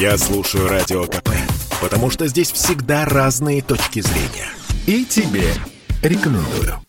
Я слушаю Радио КП, потому что здесь всегда разные точки зрения. И тебе рекомендую.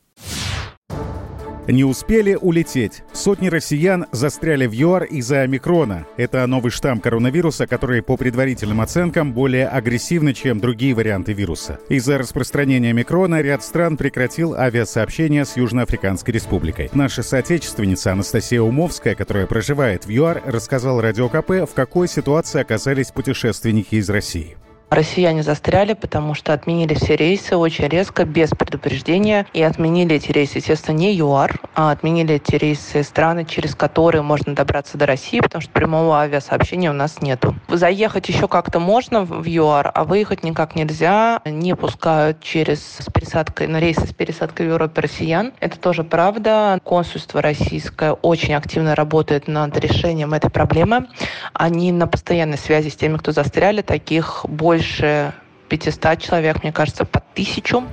Не успели улететь. Сотни россиян застряли в ЮАР из-за омикрона. Это новый штамм коронавируса, который, по предварительным оценкам, более агрессивный, чем другие варианты вируса. Из-за распространения омикрона ряд стран прекратил авиасообщение с Южноафриканской республикой. Наша соотечественница Анастасия Умовская, которая проживает в ЮАР, рассказала Радио КП, в какой ситуации оказались путешественники из России. Россияне застряли, потому что отменили все рейсы очень резко, без предупреждения. И отменили эти рейсы, естественно, не ЮАР, а отменили эти рейсы страны, через которые можно добраться до России, потому что прямого авиасообщения у нас нету. Заехать еще как-то можно в ЮАР, а выехать никак нельзя. Не пускают через с пересадкой, на рейсы с пересадкой в Европе россиян. Это тоже правда. Консульство российское очень активно работает над решением этой проблемы. Они на постоянной связи с теми, кто застряли, таких больше больше 500 человек, мне кажется, под тысячу.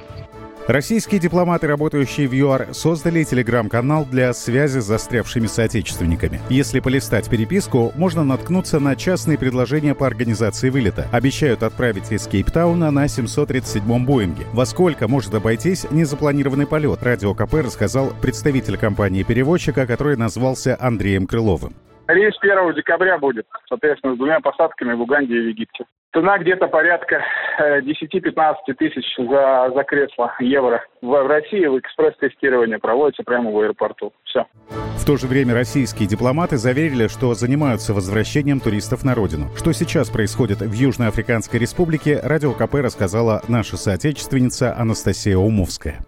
Российские дипломаты, работающие в ЮАР, создали телеграм-канал для связи с застрявшими соотечественниками. Если полистать переписку, можно наткнуться на частные предложения по организации вылета. Обещают отправить из Кейптауна на 737-м Боинге. Во сколько может обойтись незапланированный полет? Радио КП рассказал представитель компании-перевозчика, который назвался Андреем Крыловым. Рейс 1 декабря будет, соответственно, с двумя посадками в Уганде и в Египте. Цена где-то порядка 10-15 э, тысяч за, за кресло евро. В, России в экспресс-тестирование проводится прямо в аэропорту. Все. В то же время российские дипломаты заверили, что занимаются возвращением туристов на родину. Что сейчас происходит в Южноафриканской республике, Радио КП рассказала наша соотечественница Анастасия Умовская.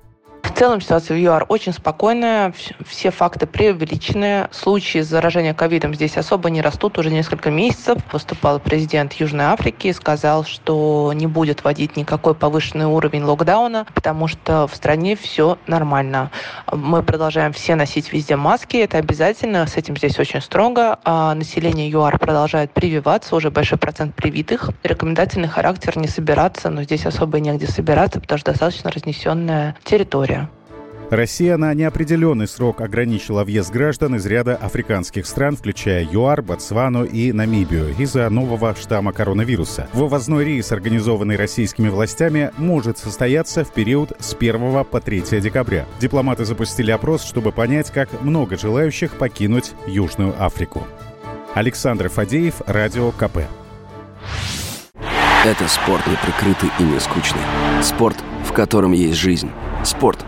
Целом ситуация в ЮАР очень спокойная, все факты преувеличены. Случаи заражения ковидом здесь особо не растут уже несколько месяцев. Выступал президент Южной Африки и сказал, что не будет вводить никакой повышенный уровень локдауна, потому что в стране все нормально. Мы продолжаем все носить везде маски, это обязательно, с этим здесь очень строго. А население ЮАР продолжает прививаться, уже большой процент привитых. Рекомендательный характер не собираться, но здесь особо негде собираться, потому что достаточно разнесенная территория. Россия на неопределенный срок ограничила въезд граждан из ряда африканских стран, включая ЮАР, Ботсвану и Намибию, из-за нового штамма коронавируса. Вывозной рейс, организованный российскими властями, может состояться в период с 1 по 3 декабря. Дипломаты запустили опрос, чтобы понять, как много желающих покинуть Южную Африку. Александр Фадеев, Радио КП. Это спорт не прикрытый и не скучный. Спорт, в котором есть жизнь. Спорт –